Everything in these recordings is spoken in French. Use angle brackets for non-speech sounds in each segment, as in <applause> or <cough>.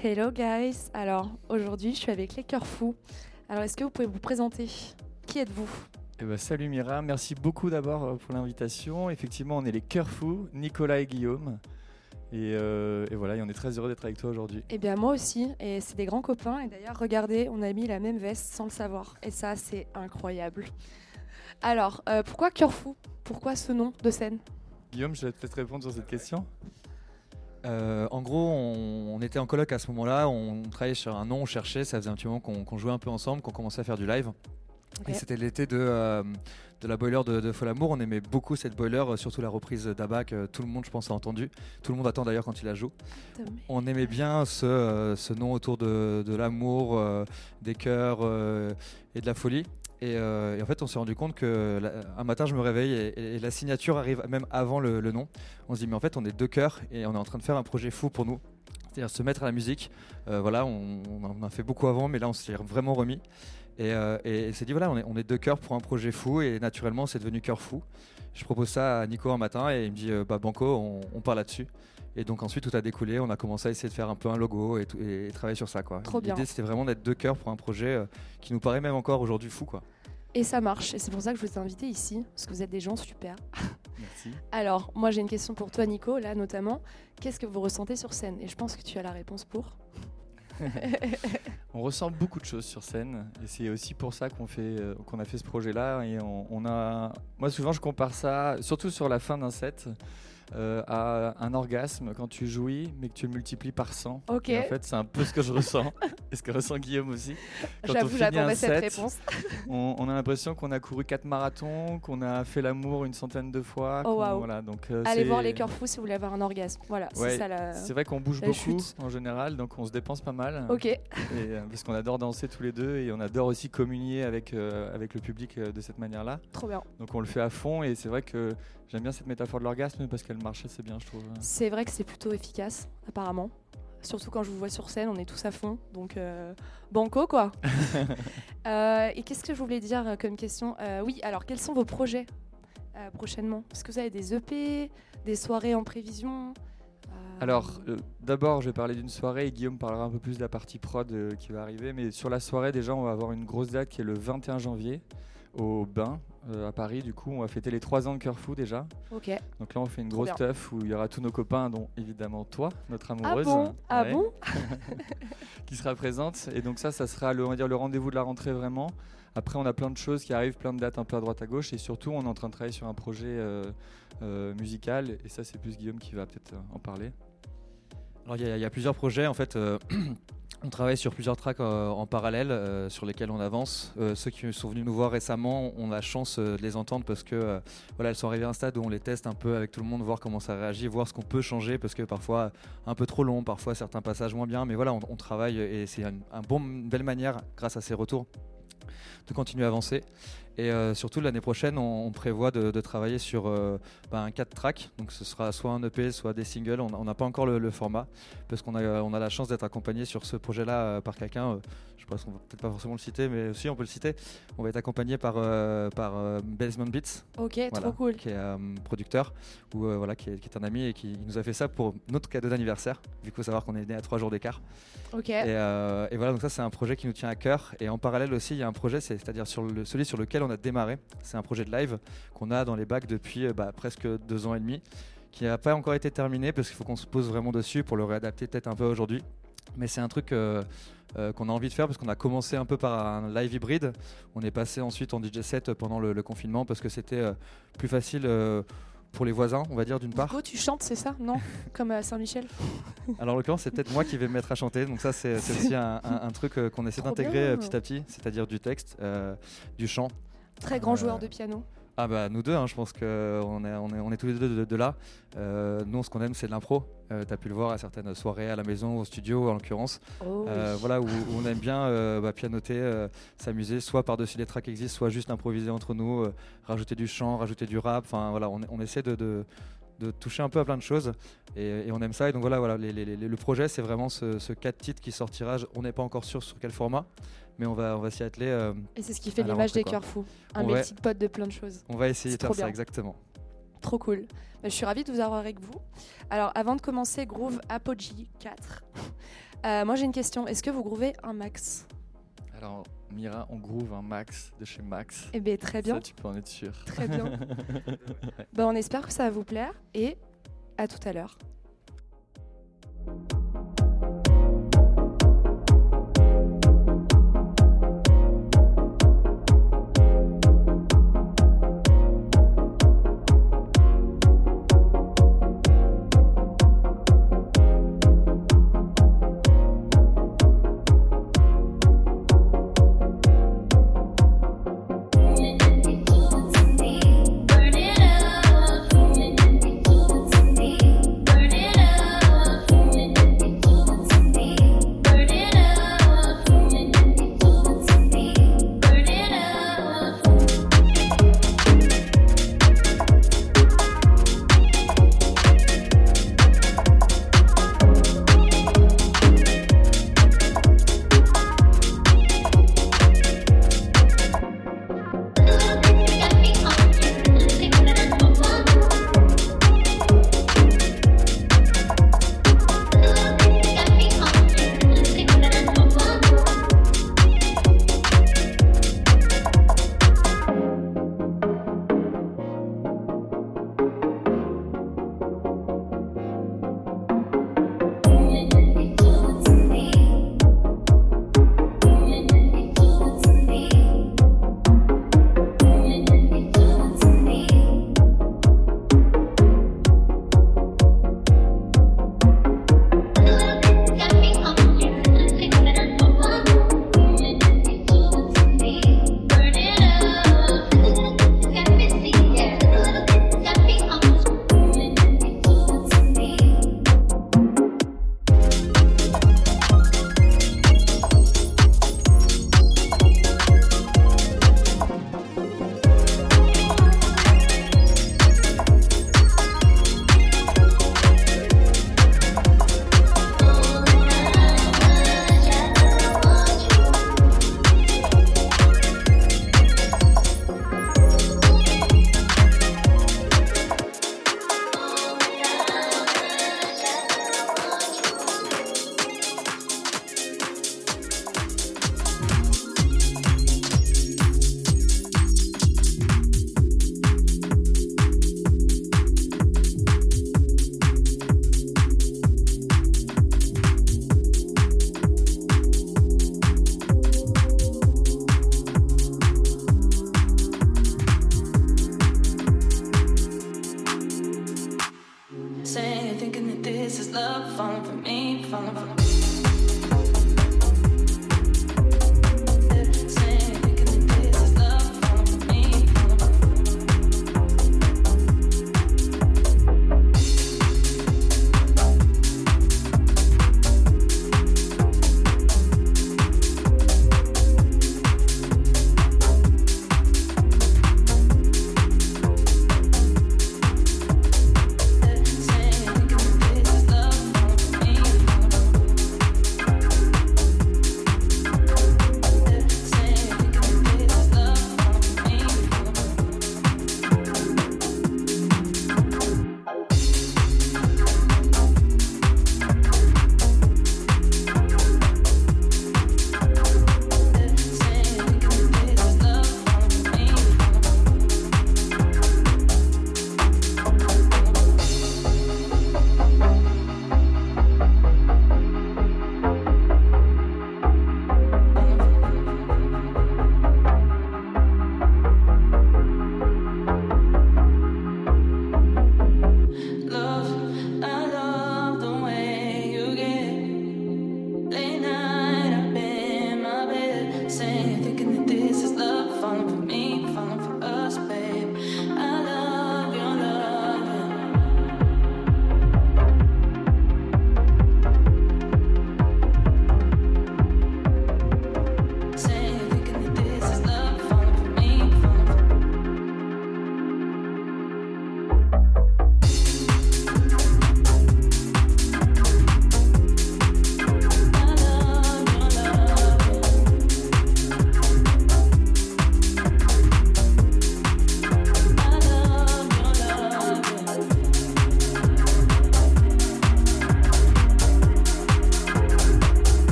Hello guys. Alors aujourd'hui, je suis avec les cœurs fous. Alors est-ce que vous pouvez vous présenter? Qui êtes-vous? Eh ben, salut Mira, merci beaucoup d'abord euh, pour l'invitation. Effectivement, on est les cœurs fous, Nicolas et Guillaume. Et, euh, et voilà, et on est très heureux d'être avec toi aujourd'hui. Eh bien moi aussi, et c'est des grands copains. Et d'ailleurs, regardez, on a mis la même veste sans le savoir. Et ça, c'est incroyable. Alors, euh, pourquoi cœur fou Pourquoi ce nom de scène? Guillaume, je vais peut-être répondre sur cette question. Euh, en gros, on, on était en coloc à ce moment-là, on travaillait sur un nom, on cherchait, ça faisait un petit moment qu'on jouait un peu ensemble, qu'on commençait à faire du live. Et c'était l'été de, euh, de la boiler de, de Folamour. On aimait beaucoup cette boiler, euh, surtout la reprise d'Abba que tout le monde, je pense, a entendu. Tout le monde attend d'ailleurs quand il la joue. On aimait bien ce, ce nom autour de, de l'amour, des cœurs et de la folie. Et, euh, et en fait, on s'est rendu compte que la- un matin, je me réveille et, la signature arrive même avant le, nom. On se dit, mais en fait, on est deux cœurs et on est en train de faire un projet fou pour nous. C'est-à-dire se mettre à la musique. Euh, voilà, on, en a fait beaucoup avant, mais là, on s'est vraiment remis. Et, euh, et c'est dit, voilà, on est, on est deux cœurs pour un projet fou et naturellement, c'est devenu cœur fou. Je propose ça à Nico un matin et il me dit, euh, bah, Banco, on, on part là-dessus. Et donc ensuite tout a découlé, on a commencé à essayer de faire un peu un logo et, tout- et travailler sur ça. quoi. Trop bien. L'idée c'était vraiment d'être deux cœurs pour un projet euh, qui nous paraît même encore aujourd'hui fou. Quoi. Et ça marche. Et c'est pour ça que je vous ai invité ici, parce que vous êtes des gens super. <laughs> Merci. Alors, moi j'ai une question pour toi, Nico, là notamment. Qu'est-ce que vous ressentez sur scène? Et je pense que tu as la réponse pour. <laughs> On ressent beaucoup de choses sur scène et c'est aussi pour ça qu'on fait, euh, qu'on a fait ce projet-là. Et on, on a, moi souvent je compare ça, surtout sur la fin d'un set, euh, à un orgasme quand tu jouis mais que tu le multiplies par 100. Ok. Et en fait c'est un peu ce que je ressens <laughs> et ce que ressent Guillaume aussi. J'avoue, j'attendais cette réponse. <laughs> On, on a l'impression qu'on a couru quatre marathons, qu'on a fait l'amour une centaine de fois. Oh, voilà, donc, euh, Allez voir les cœurs fous si vous voulez avoir un orgasme. Voilà, Ouais, c'est ça la. C'est vrai qu'on bouge beaucoup chute. en général, donc on se dépense pas mal. Ok, Et, euh, parce qu'on adore danser tous les deux et on adore aussi communier avec, avec le public de cette manière-là. trop bien. Donc on le fait à fond et c'est vrai que j'aime bien cette métaphore de l'orgasme parce qu'elle marche assez bien, je trouve. C'est vrai que c'est plutôt efficace, apparemment. Surtout quand je vous vois sur scène, on est tous à fond. Donc, euh, banco, quoi. <laughs> Euh, et qu'est-ce que je voulais dire euh, comme question Euh, Oui, alors, quels sont vos projets prochainement? Est-ce que vous avez des EP, des soirées en prévision Alors, euh, d'abord, je vais parler d'une soirée et Guillaume parlera un peu plus de la partie prod euh, qui va arriver. Mais sur la soirée, déjà, on va avoir une grosse date qui est le 21 janvier au Bain euh, à Paris. Du coup, on va fêter les 3 ans de Cœur Fou déjà. Ok. Donc là, on fait une grosse teuf où il y aura tous nos copains, dont évidemment toi, notre Ah amoureuse. bon? Ah bon? <laughs> Qui sera présente. Et donc ça, ça sera le, on va dire, le rendez-vous de la rentrée vraiment. Après, on a plein de choses qui arrivent, plein de dates un peu à droite à gauche. Et surtout, on est en train de travailler sur un projet euh, euh, musical. Et ça, c'est plus Guillaume qui va peut-être en parler. Alors il y, a- il y a plusieurs projets en fait. <clears throat> on travaille sur plusieurs tracks euh, en parallèle euh, sur lesquels on avance. Euh, ceux qui sont venus nous voir récemment, on a la chance de les entendre parce que voilà, elles sont arrivées à un stade où on les teste un peu avec tout le monde, voir comment ça réagit, voir ce qu'on peut changer parce que parfois un peu trop long, parfois certains passages moins bien. Mais voilà, on, travaille et c'est une belle manière grâce à ces retours de continuer à avancer. Et euh, surtout l'année prochaine, on, on prévoit de, de travailler sur euh, bah, un 4 tracks. Donc ce sera soit un EP, soit des singles. On n'a pas encore le, le format parce qu'on a, on a la chance d'être accompagné sur ce projet-là euh, par quelqu'un. euh, je pense qu'on va peut-être pas forcément le citer, mais aussi on peut le citer. On va être accompagné par, euh, par euh, Basement Beats, Ok, voilà, trop cool. qui est euh, producteur ou euh, voilà, qui est, qui est un ami et qui nous a fait ça pour notre cadeau d'anniversaire. Vu qu'il faut savoir qu'on est né à trois jours d'écart. Ok. Et, euh, et voilà, donc ça c'est un projet qui nous tient à cœur. Et en parallèle aussi, il y a un projet, c'est- c'est-à-dire sur le, celui sur lequel on a démarré. C'est un projet de live qu'on a dans les bacs depuis euh, bah, presque deux ans et demi, qui n'a pas encore été terminé parce qu'il faut qu'on se pose vraiment dessus pour le réadapter peut-être un peu aujourd'hui. Mais c'est un truc euh, euh, qu'on a envie de faire parce qu'on a commencé un peu par un live hybride. On est passé ensuite en DJ set pendant le, le confinement parce que c'était euh, plus facile. pour les voisins, on va dire d'une part. Nico, tu chantes, c'est ça? Non? Comme à Saint-Michel? <laughs> Alors en l'occurrence, c'est peut-être moi qui vais me mettre à chanter. Donc ça, c'est aussi un, un- un truc qu'on <laughs> essaie d'intégrer petit à petit, c'est-à-dire du texte, euh, du chant. Très grand Euh, joueur de piano. Ah bah nous deux, hein, je pense qu'on est, on est, on est tous les deux de, de là. Euh, nous, ce qu'on aime, c'est de l'impro. Euh, T'as pu le voir à certaines soirées, à la maison, au studio en l'occurrence. Oh, Euh, voilà, où, où on aime bien bah, pianoter, s'amuser, soit par-dessus les tracks qui existent, soit juste improviser entre nous, rajouter du chant, rajouter du rap. Enfin voilà, on, on essaie de, de- de toucher un peu à plein de choses et, et on aime ça. Et donc voilà, voilà les- les- les- le projet, c'est vraiment ce, ce 4 titres qui sortira. On n'est pas encore sûr sur quel format, mais on va, on va s'y atteler. Euh, et c'est ce qui fait l'image des cœurs fous, un va... melting pot de plein de choses. On va essayer de faire ça, exactement. Trop cool. Bah, je suis ravie de vous avoir avec vous. Alors, avant de commencer, Groove Apogee 4. <laughs> Euh, moi, j'ai une question. Est-ce que vous groovez un max? Alors, Mira, on groove un max de chez Max. Eh bien, très bien. Ça, tu peux en être sûr. Très bien. <laughs> Bah, on espère que ça va vous plaire et à tout à l'heure.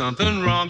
Something wrong.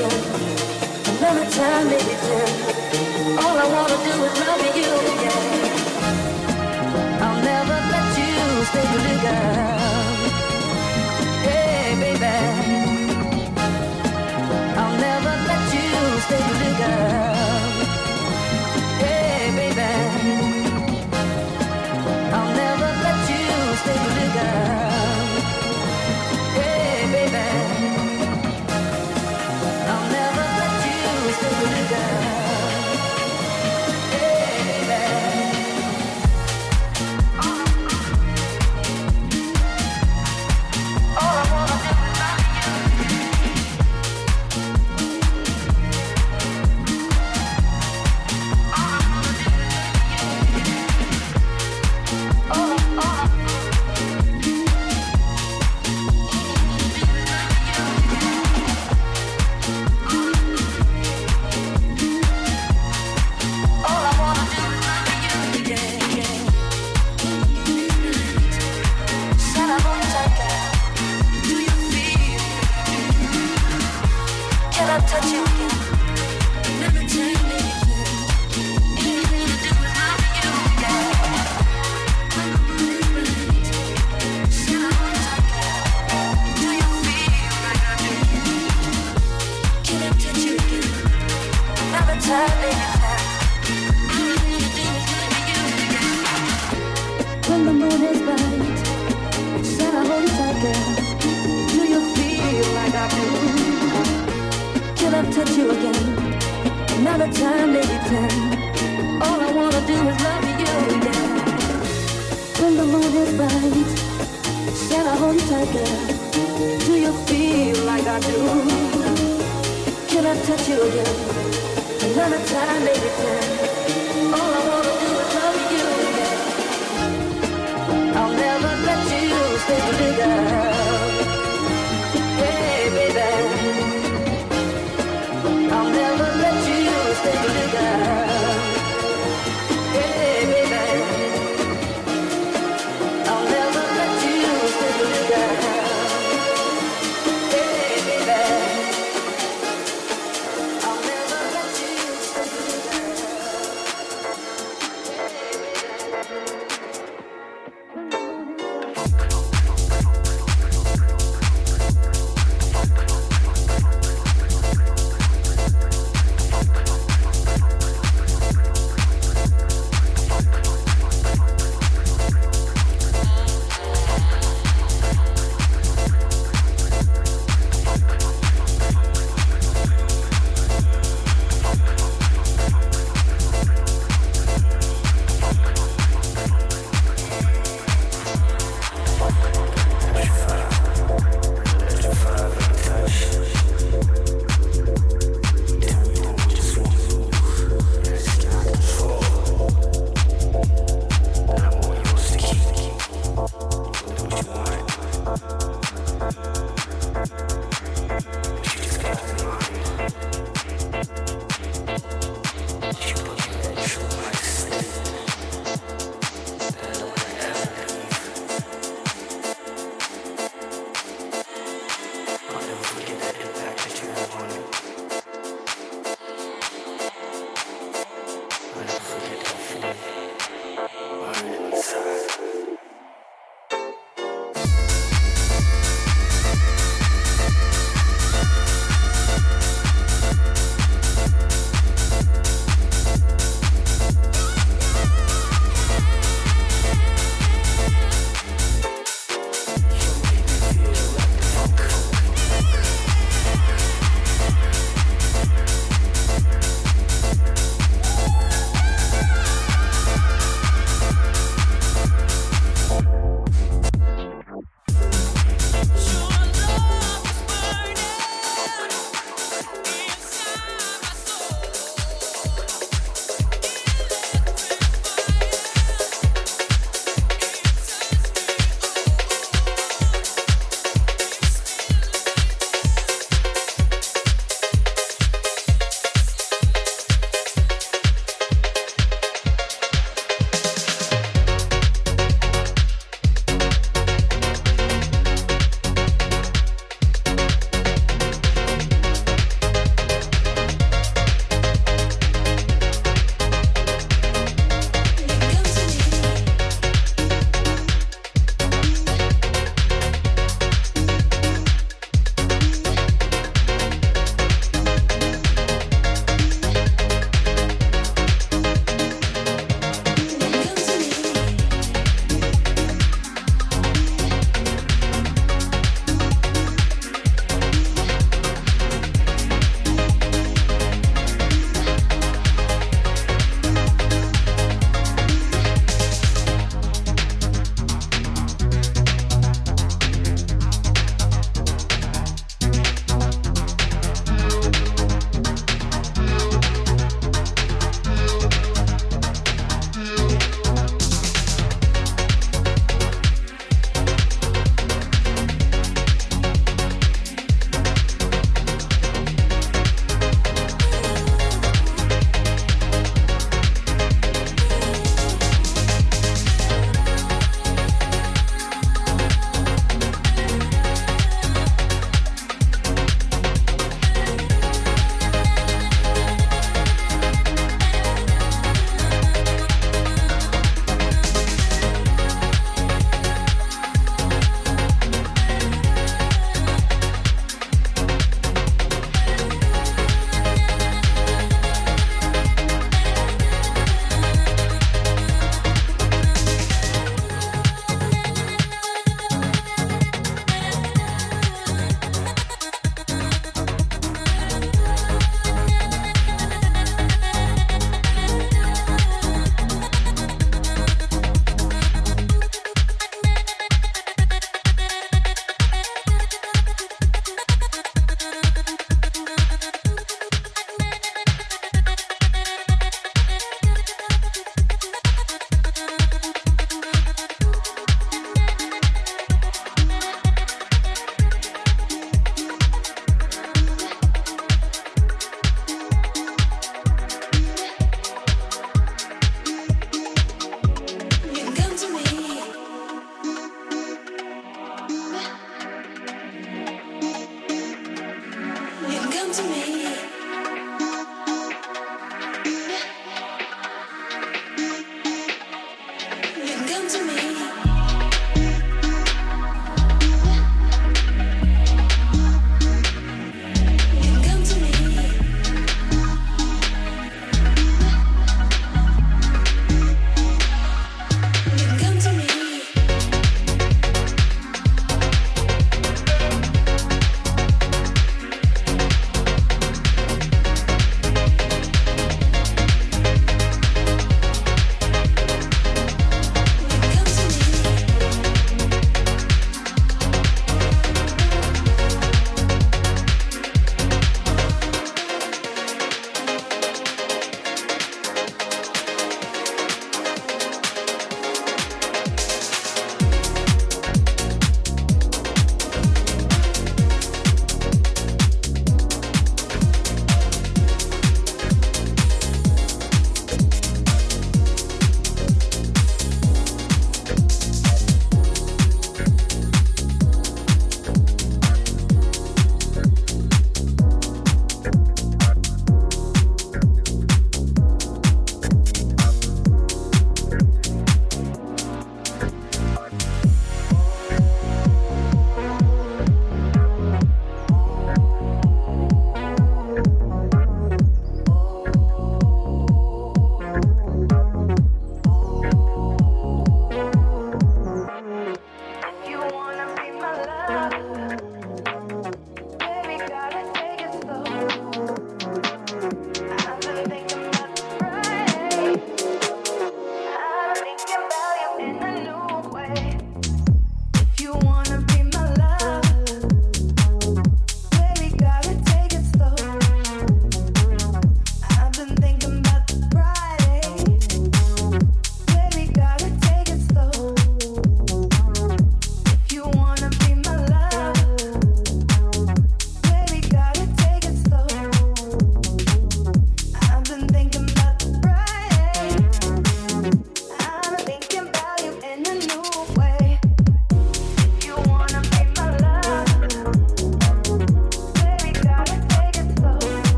Another time, maybe ten. All I wanna do is love you again. I'll never let you stay, girl.